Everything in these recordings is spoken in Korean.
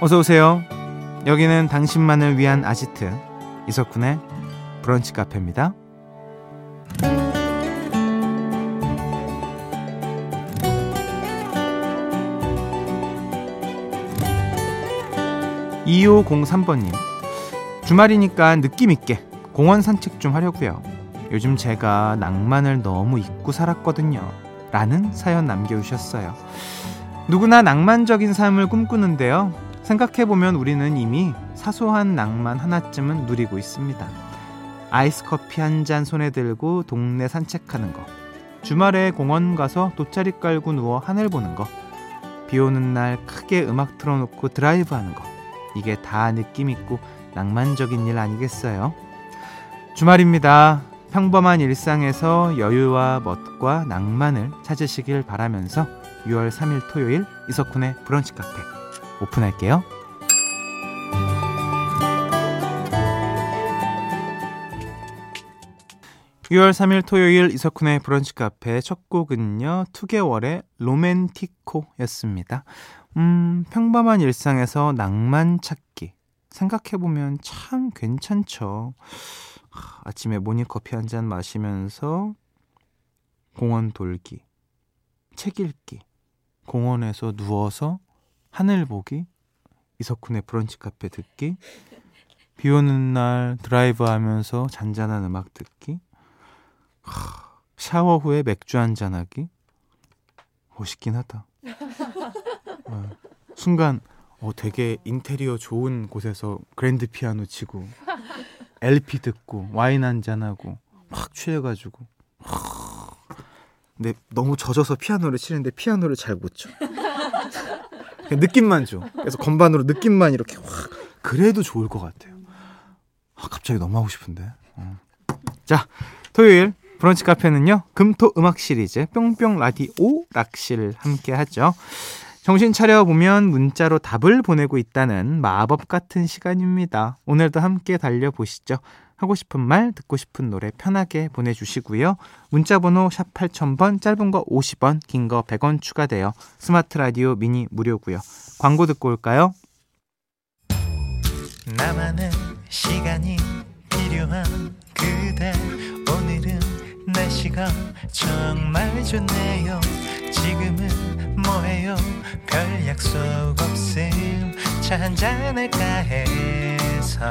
어서 오세요. 여기는 당신만을 위한 아지트 이석훈의 브런치 카페입니다. 2503번님 주말이니까 느낌 있게 공원 산책 좀 하려고요. 요즘 제가 낭만을 너무 잊고 살았거든요. 라는 사연 남겨주셨어요. 누구나 낭만적인 삶을 꿈꾸는데요. 생각해보면 우리는 이미 사소한 낭만 하나쯤은 누리고 있습니다. 아이스 커피 한 잔 손에 들고 동네 산책하는 거. 주말에 공원 가서 돗자리 깔고 누워 하늘 보는 거. 비 오는 날 크게 음악 틀어놓고 드라이브 하는 거. 이게 다 느낌있고 낭만적인 일 아니겠어요? 주말입니다. 평범한 일상에서 여유와 멋과 낭만을 찾으시길 바라면서 6월 3일 토요일 이석훈의 브런치 카페 오픈할게요. 6월 3일 토요일 이석훈의 브런치 카페 첫 곡은요, 2개월의 로맨티코였습니다. 음, 평범한 일상에서 낭만 찾기. 생각해보면 참 괜찮죠. 아침에 모닝커피 한 잔 마시면서 공원 돌기, 책 읽기, 공원에서 누워서 하늘 보기, 이석훈의 브런치 카페 듣기, 비 오는 날 드라이브 하면서 잔잔한 음악 듣기, 샤워 후에 맥주 한잔 하기, 멋있긴 하다. 어, 순간 어, 되게 인테리어 좋은 곳에서 그랜드 피아노 치고 LP 듣고 와인 한 잔 하고 막 취해가지고 근데 너무 젖어서 피아노를 치는데 피아노를 잘 못 쳐. 느낌만 줘. 그래서 건반으로 느낌만 이렇게 확 그래도 좋을 것 같아요. 아, 갑자기 너무 하고 싶은데. 어. 자, 토요일 브런치 카페는요. 금토 음악 시리즈 뿅뿅 라디오 낚시를 함께 하죠. 정신 차려 보면 문자로 답을 보내고 있다는 마법 같은 시간입니다. 오늘도 함께 달려보시죠. 하고 싶은 말, 듣고 싶은 노래 편하게 보내주시고요. 문자번호 샵 8000번, 짧은 거 50원, 긴 거 100원 추가되어 스마트 라디오 미니 무료고요. 광고 듣고 올까요? 나만의 시간이 필요한 그대 오늘은 날씨가 정말 좋네요. 지금은 뭐해요? 별 약속 없음 차 한잔 할까 해서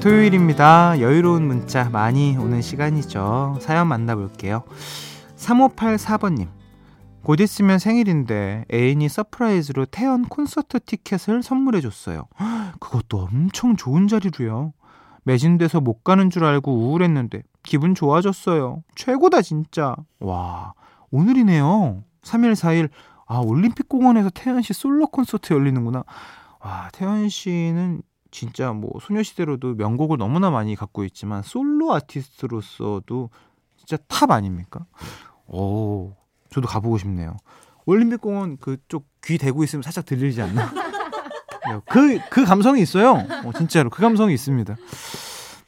토요일입니다. 여유로운 문자 많이 오는 시간이죠. 사연 만나볼게요. 3584번님. 곧 있으면 생일인데 애인이 surprise로 태연 콘서트 티켓을 선물해줬어요. 그것도 엄청 좋은 자리로요. 매진돼서 못 가는 줄 알고 우울했는데 기분 좋아졌어요. 최고다, 진짜. 와, 오늘이네요. 3일, 4일. 아, 올림픽 공원에서 태연 씨 솔로 콘서트 열리는구나. 와, 태연 씨는 진짜 뭐 소녀시대로도 명곡을 너무나 많이 갖고 있지만 솔로 아티스트로서도 진짜 탑 아닙니까? 오, 저도 가보고 싶네요. 올림픽공원 그쪽 귀 대고 있으면 살짝 들리지 않나? 그, 그 감성이 있어요. 어, 진짜로. 그 감성이 있습니다.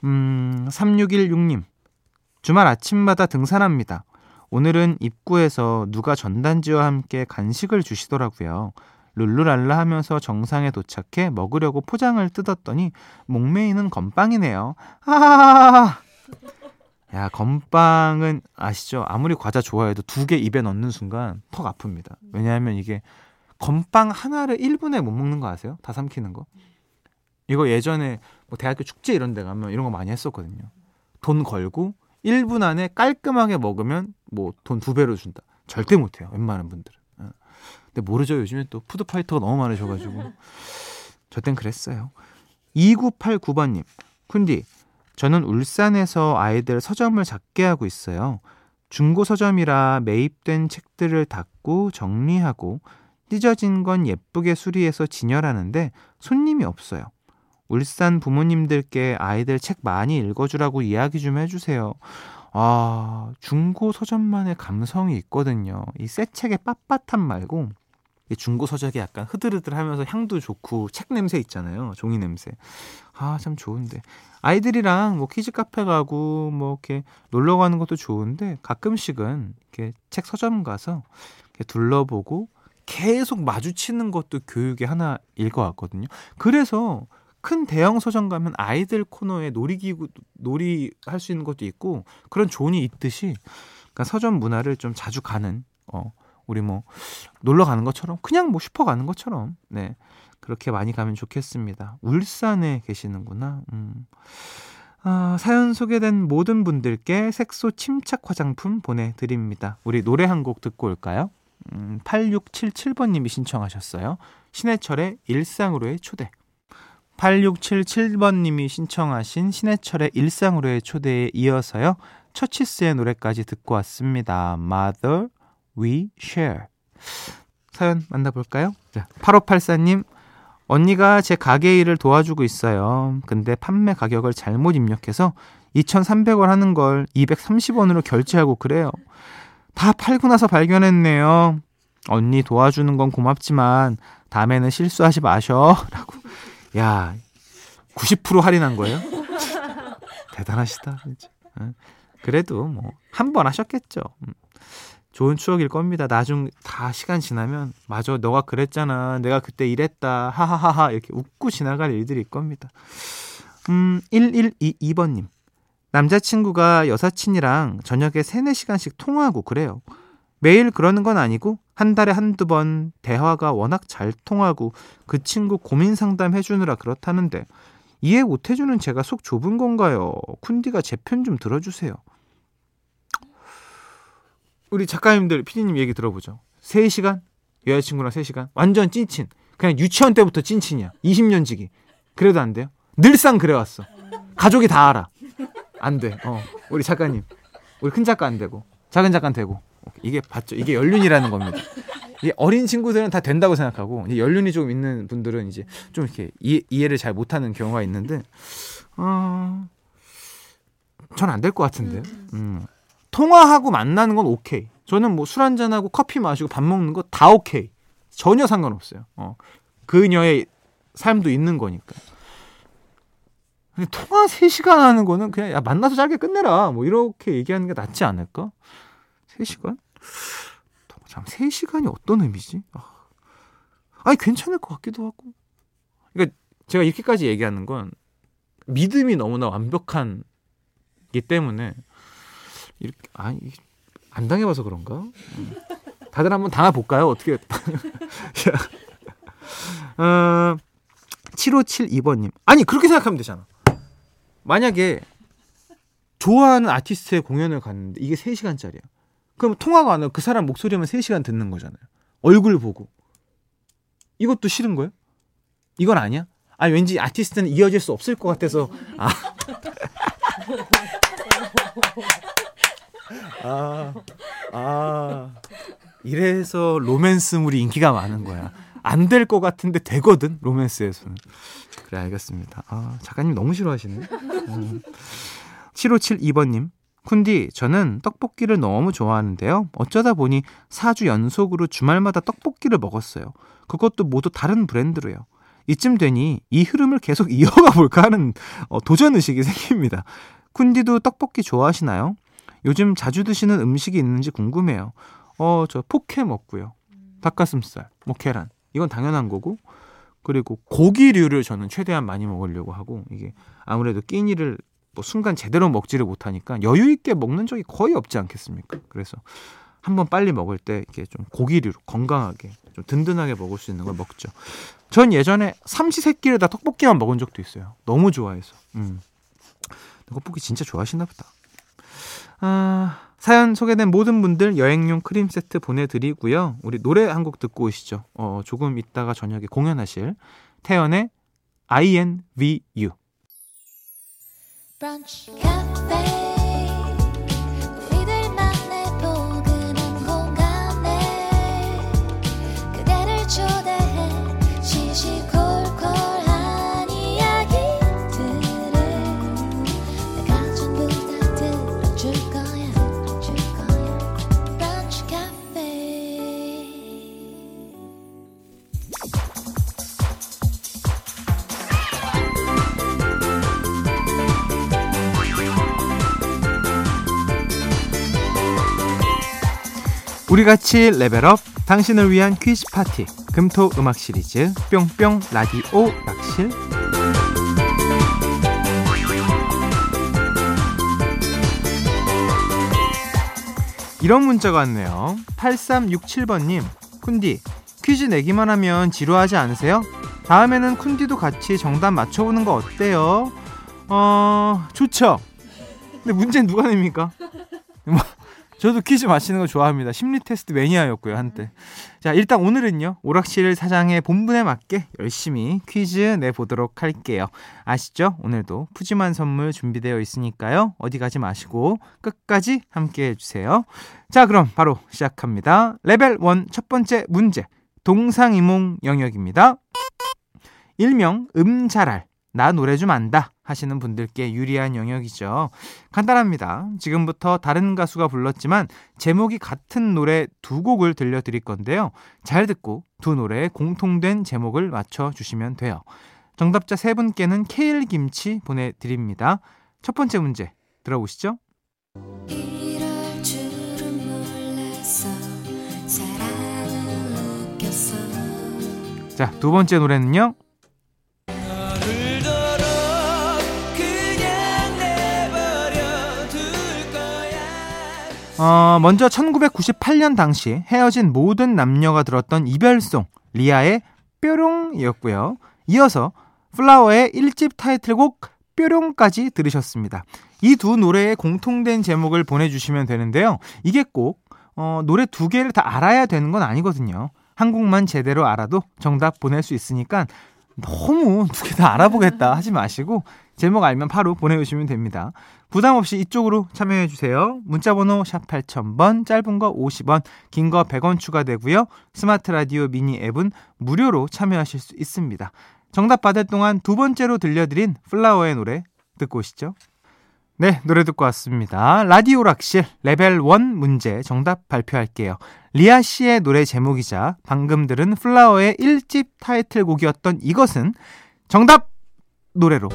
음, 3616님. 주말 아침마다 등산합니다. 오늘은 입구에서 누가 전단지와 함께 간식을 주시더라고요. 룰루랄라 하면서 정상에 도착해 먹으려고 포장을 뜯었더니 목메이는 건빵이네요. 아! 야, 건빵은 아시죠? 아무리 과자 좋아해도 두 개 입에 넣는 순간 턱 아픕니다. 왜냐하면 이게 건빵 하나를 1분에 못 먹는 거 아세요? 다 삼키는 거. 이거 예전에 뭐 대학교 축제 이런 데 가면 이런 거 많이 했었거든요. 돈 걸고 1분 안에 깔끔하게 먹으면 뭐 돈 두 배로 준다. 절대 못 해요. 웬만한 분들은. 어. 근데 모르죠. 요즘에 또 푸드파이터가 너무 많으셔가지고. 저 땐 그랬어요. 2989번님. 쿤디, 저는 울산에서 아이들 서점을 작게 하고 있어요. 중고 서점이라 매입된 책들을 닫고 정리하고 찢어진 건 예쁘게 수리해서 진열하는데 손님이 없어요. 울산 부모님들께 아이들 책 많이 읽어주라고 이야기 좀 해주세요. 아, 중고 서점만의 감성이 있거든요. 이 새 책의 빳빳함 말고 중고 서적이 약간 흐드르드하면서 향도 좋고 책 냄새 있잖아요. 종이 냄새. 아, 참 좋은데. 아이들이랑 뭐 키즈 카페 가고 뭐 이렇게 놀러 가는 것도 좋은데 가끔씩은 이렇게 책 서점 가서 이렇게 둘러보고 계속 마주치는 것도 교육의 하나일 것 같거든요. 그래서 큰 대형 서점 가면 아이들 코너에 놀이기구 놀이 할 수 있는 것도 있고 그런 zone이 있듯이 그러니까 서점 문화를 좀 자주 가는 어 우리 뭐 놀러 가는 것처럼 그냥 뭐 슈퍼 가는 것처럼 네 그렇게 많이 가면 좋겠습니다. 울산에 계시는구나. 음. 아, 사연 소개된 모든 분들께 색소 침착 화장품 보내드립니다. 우리 노래 한 곡 듣고 올까요? 음, 8677번님이 신청하셨어요. 신해철의 일상으로의 초대. 8677번님이 신청하신 신해철의 일상으로의 초대에 이어서요. 처치스의 노래까지 듣고 왔습니다. Mother, We Share. 사연 만나볼까요? 자, 8584님, 언니가 제 가게 일을 도와주고 있어요. 근데 판매 가격을 잘못 입력해서 2,300원 하는 걸 230원으로 결제하고 그래요. 다 팔고 나서 발견했네요. 언니 도와주는 건 고맙지만 다음에는 실수하지 마셔. 라고. 야, 90% 할인한 거예요? 대단하시다. 그래도 뭐 한 번 하셨겠죠. 음. 좋은 추억일 겁니다. 나중 다 시간 지나면 맞아 너가 그랬잖아. 내가 그때 이랬다. 하하하하 이렇게 웃고 지나갈 일들일 겁니다. 음 1122번 님 남자친구가 여사친이랑 저녁에 3, 4시간씩 통화하고 그래요. 매일 그러는 건 아니고 한 달에 한두 번 대화가 워낙 잘 통하고 그 친구 고민 상담 해주느라 그렇다는데 이해 못 해주는 제가 속 좁은 건가요? 쿤디가 제 편 좀 들어주세요. 우리 작가님들 피디님 얘기 들어보죠. 3시간? 여자친구랑 3시간? 완전 찐친. 그냥 유치원 때부터 찐친이야. 20년 지기. 그래도 안 돼요? 늘상 그래왔어. 가족이 다 알아. 안 돼. 어. 우리 작가님. 우리 큰 작가 안 되고. 작은 작가 되고. 이게 봤죠. 이게 연륜이라는 겁니다. 이 어린 친구들은 다 된다고 생각하고 연륜이 좀 있는 분들은 이제 좀 이렇게 이해, 이해를 잘 못하는 경우가 있는데 어, 전안 될 것 같은데. 음. 통화하고 만나는 건 오케이. 저는 뭐 술 한잔하고 커피 마시고 밥 먹는 거 다 오케이. 전혀 상관없어요. 어. 그녀의 삶도 있는 거니까. 근데 통화 3시간 하는 거는 그냥 야 만나서 짧게 끝내라. 뭐 이렇게 얘기하는 게 낫지 않을까? 3시간? 참 3시간이 어떤 의미지? 아. 아니 괜찮을 것 같기도 하고. 그러니까 제가 이렇게까지 얘기하는 건 믿음이 너무나 완벽한 기 때문에 이렇게 아니 안 당해봐서 그런가? 음. 다들 한번 당해볼까요? 어떻게? 어, 7572번님. 아니, 그렇게 생각하면 되잖아. 만약에 좋아하는 아티스트의 공연을 갔는데 이게 3시간짜리야. 그럼 통화가 안 하고 그 사람 목소리만 3시간 듣는 거잖아요. 얼굴 보고. 이것도 싫은 거예요? 이건 아니야? 아니, 왠지 아티스트는 이어질 수 없을 것 같아서. 아. 아, 아, 이래서 로맨스물이 인기가 많은 거야. 안 될 것 같은데 되거든, 로맨스에서는. 그래, 알겠습니다. 아, 작가님 너무 싫어하시네. 음. 7572번님, 쿤디, 저는 떡볶이를 너무 좋아하는데요. 어쩌다 보니 4주 연속으로 주말마다 떡볶이를 먹었어요. 그것도 모두 다른 브랜드로요. 이쯤 되니 이 흐름을 계속 이어가 볼까 하는 어, 도전 의식이 생깁니다. 쿤디도 떡볶이 좋아하시나요? 요즘 자주 드시는 음식이 있는지 궁금해요. 어, 저 포케 먹고요. 닭가슴살, 뭐 계란. 이건 당연한 거고. 그리고 고기류를 저는 최대한 많이 먹으려고 하고 이게 아무래도 끼니를 뭐 순간 제대로 먹지를 못하니까 여유 있게 먹는 적이 거의 없지 않겠습니까? 그래서 한번 빨리 먹을 때 이렇게 좀 고기류로 건강하게 좀 든든하게 먹을 수 있는 걸 먹죠. 전 예전에 삼시세끼를 다 떡볶이만 먹은 적도 있어요. 너무 좋아해서. 음. 떡볶이 진짜 좋아하시나 보다. 아, 사연 소개된 모든 분들 여행용 크림 세트 보내드리고요. 우리 노래 한 곡 듣고 오시죠. 어, 조금 있다가 저녁에 공연하실 태연의 INVU. 브런치, 우리 같이 레벨업 당신을 위한 퀴즈 파티 금토 음악 시리즈 뿅뿅 라디오 락실 이런 문자가 왔네요 8367번님 쿤디 퀴즈 내기만 하면 지루하지 않으세요? 다음에는 쿤디도 같이 정답 맞춰보는 거 어때요? 어 좋죠 근데 문제는 누가 냅니까? 뭐 저도 퀴즈 맞히는 거 좋아합니다. 심리 테스트 매니아였고요, 한때. 자, 일단 오늘은요, 오락실 사장의 본분에 맞게 열심히 퀴즈 내보도록 할게요. 아시죠? 오늘도 푸짐한 선물 준비되어 있으니까요. 어디 가지 마시고 끝까지 함께 해주세요. 자, 그럼 바로 시작합니다. 레벨 1 첫 번째 문제. 동상이몽 영역입니다. 일명 음잘알. 나 노래 좀 안다 하시는 분들께 유리한 영역이죠. 간단합니다. 지금부터 다른 가수가 불렀지만 제목이 같은 노래 두 곡을 들려드릴 건데요. 잘 듣고 두 노래의 공통된 제목을 맞춰주시면 돼요. 정답자 세 분께는 케일 김치 보내드립니다. 첫 번째 문제 들어보시죠. 자, 두 번째 노래는요. 어, 먼저 1998년 당시 헤어진 모든 남녀가 들었던 이별송 리아의 뾰롱이었고요. 이어서 플라워의 1집 타이틀곡 뾰롱까지 들으셨습니다. 이 두 노래의 공통된 제목을 보내주시면 되는데요. 이게 꼭 어, 노래 두 개를 다 알아야 되는 건 아니거든요. 한국만 제대로 알아도 정답 보낼 수 있으니까 너무 두 개 다 알아보겠다 하지 마시고 제목 알면 바로 보내주시면 됩니다. 부담 없이 이쪽으로 참여해 주세요. 문자 번호 샵 8000번, 짧은 거 50원, 긴 거 100원 추가되고요. 스마트 라디오 미니 앱은 무료로 참여하실 수 있습니다. 정답 받을 동안 두 번째로 들려드린 플라워의 노래 듣고 오시죠. 네, 노래 듣고 왔습니다. 라디오 락실 레벨 1 문제 정답 발표할게요. 리아 씨의 노래 제목이자 방금 들은 플라워의 1집 타이틀곡이었던 이것은 정답 노래로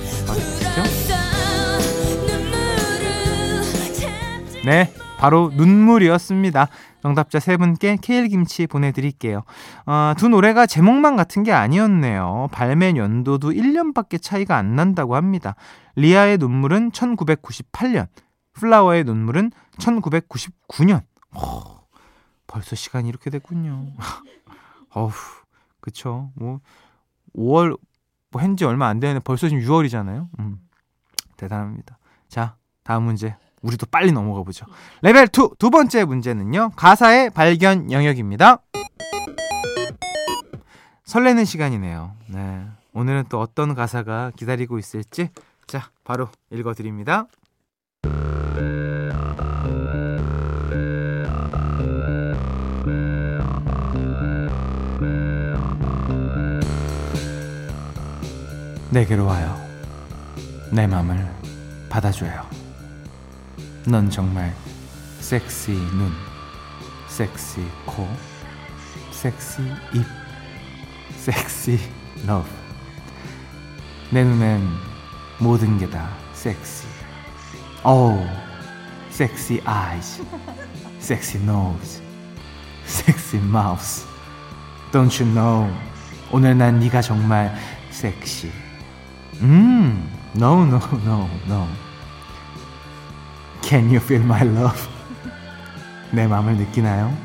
네, 바로 눈물이었습니다. 정답자 세 분께 케일김치 보내드릴게요. 어, 두 노래가 제목만 같은 게 아니었네요. 발매 연도도 1년밖에 차이가 안 난다고 합니다. 리아의 눈물은 1998년, 플라워의 눈물은 1999년. 어, 벌써 시간이 이렇게 됐군요. 어우, 그쵸. 뭐, 5월, 뭐, 한지 얼마 안 되는데 벌써 지금 6월이잖아요. 음, 대단합니다. 자, 다음 문제 우리도 빨리 넘어가 보죠. 레벨 2, 두 번째 문제는요. 가사의 발견 영역입니다. 설레는 시간이네요. 네. 오늘은 또 어떤 가사가 기다리고 있을지 자, 바로 읽어 드립니다. 내게로 와요. 내 맘을 받아줘요. 넌 정말 섹시 눈, 섹시 코, 섹시 입, 섹시 러브. 내 눈엔 모든 게 다 섹시. 오, 섹시 아이즈, 섹시 노즈, 섹시 마우스. Don't you know? 오늘 난 네가 정말 섹시. 음, no, no, no, no. Can you feel my love? 내 마음을 느끼나요?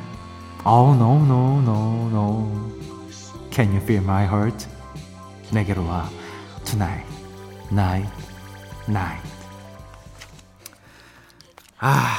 Oh no no no no. Can you feel my heart? 내게로 와. Tonight, night, night. 아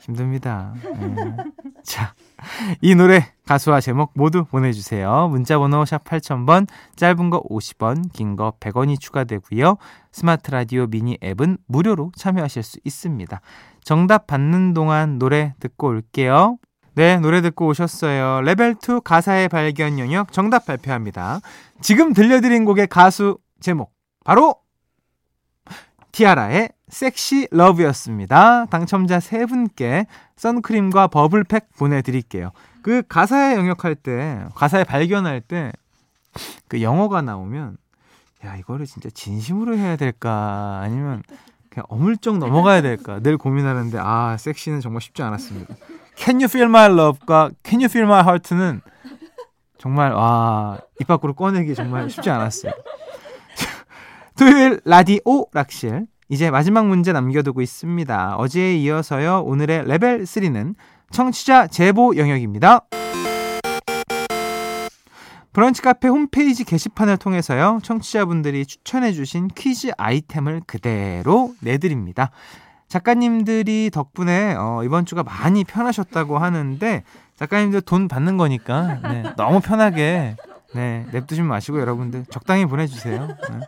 힘듭니다. 네. 자. 이 노래 가수와 제목 모두 보내주세요. 문자번호 샵 8000번 짧은 거 50원 긴 거 100원이 추가되고요. 스마트 라디오 미니 앱은 무료로 참여하실 수 있습니다. 정답 받는 동안 노래 듣고 올게요. 네, 노래 듣고 오셨어요. 레벨 2 가사의 발견 영역 정답 발표합니다. 지금 들려드린 곡의 가수 제목 바로 티아라의 섹시 러브였습니다. 당첨자 세 분께 선크림과 버블팩 보내드릴게요. 그 가사에 영역할 때, 가사에 발견할 때, 그 영어가 나오면, 야, 이거를 진짜 진심으로 해야 될까? 아니면 그냥 어물쩍 넘어가야 될까? 늘 고민하는데, 아, 섹시는 정말 쉽지 않았습니다. Can You Feel My Love과 Can You Feel My Heart는 정말 와 입 밖으로 꺼내기 정말 쉽지 않았어요. 토요일 라디오 락실 이제 마지막 문제 남겨두고 있습니다. 어제에 이어서요 오늘의 레벨 3는 청취자 제보 영역입니다. 브런치 카페 홈페이지 게시판을 통해서요 청취자분들이 추천해 주신 퀴즈 아이템을 그대로 내드립니다. 작가님들이 덕분에 어, 이번 주가 많이 편하셨다고 하는데 작가님들 돈 받는 거니까 네, 너무 편하게 네, 냅두지 마시고 여러분들 적당히 보내주세요. 네.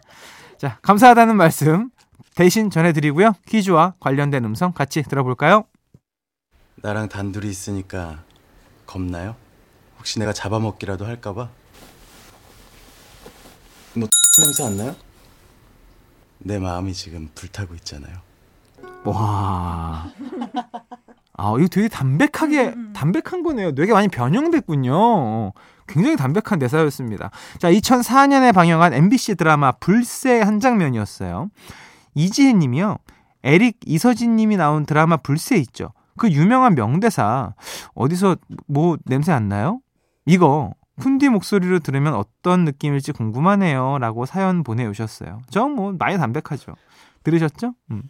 자 감사하다는 말씀 대신 전해드리고요. 퀴즈와 관련된 음성 같이 들어볼까요? 나랑 단둘이 있으니까 겁나요? 혹시 내가 잡아먹기라도 할까봐? 뭐 냄새 안 나요? 내 마음이 지금 불타고 있잖아요. 와. 아, 이거 되게 담백하게, 담백한 거네요. 되게 많이 변형됐군요. 굉장히 담백한 대사였습니다. 자, 2004년에 방영한 MBC 드라마 불새 한 장면이었어요. 이지혜 님이요. 에릭 이서진 님이 나온 드라마 불새 있죠. 그 유명한 명대사. 어디서 뭐 냄새 안 나요? 이거 쿤디 목소리로 들으면 어떤 느낌일지 궁금하네요. 라고 사연 보내오셨어요. 저 뭐 많이 담백하죠. 들으셨죠? 음.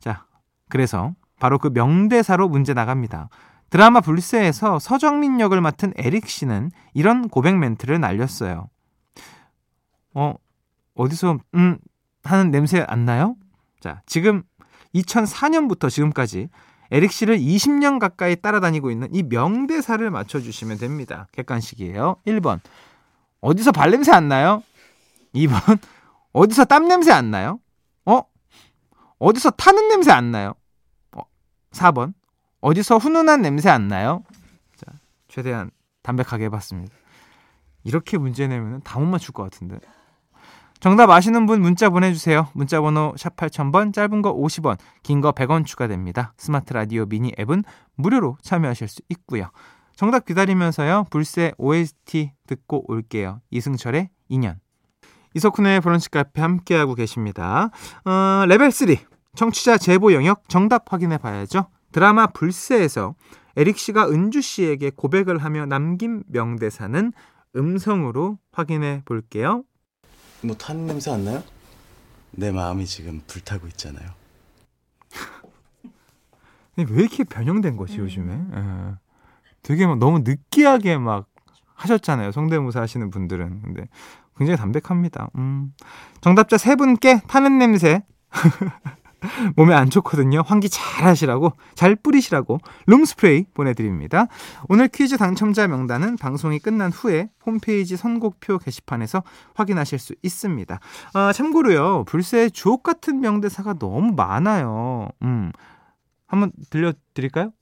자, 그래서 바로 그 명대사로 문제 나갑니다. 드라마 불새에서 서정민 역을 맡은 에릭 씨는 이런 고백 멘트를 날렸어요. 어, 어디서, 음, 하는 냄새 안 나요? 자, 지금 2004년부터 지금까지 에릭 씨를 20년 가까이 따라다니고 있는 이 명대사를 맞춰주시면 됩니다. 객관식이에요. 1번. 어디서 발냄새 안 나요? 2번. 어디서 땀 냄새 안 나요? 어? 어디서 타는 냄새 안 나요? 어, 4번. 어디서 훈훈한 냄새 안 나요? 자, 최대한 담백하게 해봤습니다. 이렇게 문제 내면 다 못 맞출 것 같은데. 정답 아시는 분 문자 보내주세요. 문자 번호 샵 8000번, 짧은 거 50원, 긴 거 100원 추가됩니다. 스마트 라디오 미니 앱은 무료로 참여하실 수 있고요. 정답 기다리면서요. 불새 OST 듣고 올게요. 이승철의 인연. 이석훈의 브런치 카페 함께하고 계십니다. 어, 레벨 3 청취자 제보 영역 정답 확인해 봐야죠. 드라마 불새에서 에릭 씨가 은주 씨에게 고백을 하며 남긴 명대사는 음성으로 확인해 볼게요. 뭐 타는 냄새 안 나요? 내 마음이 지금 불타고 있잖아요. 왜 이렇게 변형된 거지 요즘에? 예. 되게 막 너무 느끼하게 막 하셨잖아요. 성대모사 하시는 분들은. 근데 굉장히 담백합니다. 음. 정답자 세 분께 타는 냄새 몸에 안 좋거든요. 환기 잘 하시라고, 잘 뿌리시라고 룸스프레이 보내드립니다. 오늘 퀴즈 당첨자 명단은 방송이 끝난 후에 홈페이지 선곡표 게시판에서 확인하실 수 있습니다. 아, 참고로요, 불새 주옥 같은 명대사가 너무 많아요. 음. 한번 들려드릴까요?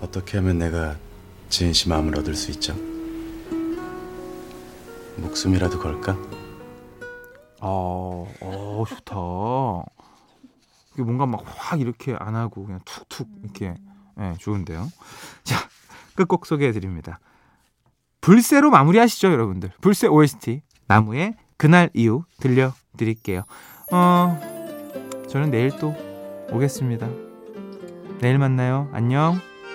어떻게 하면 내가 지은 씨 마음을 얻을 수 있죠? 목숨이라도 걸까? 어, 어 좋다. 뭔가 막 확 이렇게 안 하고 그냥 툭툭 이렇게 네, 좋은데요. 자, 끝곡 소개해 드립니다. 불새로 마무리하시죠, 여러분들. 불새 OST 나무의 그날 이후 들려 드릴게요. 어, 저는 내일 또 오겠습니다. 내일 만나요. 안녕.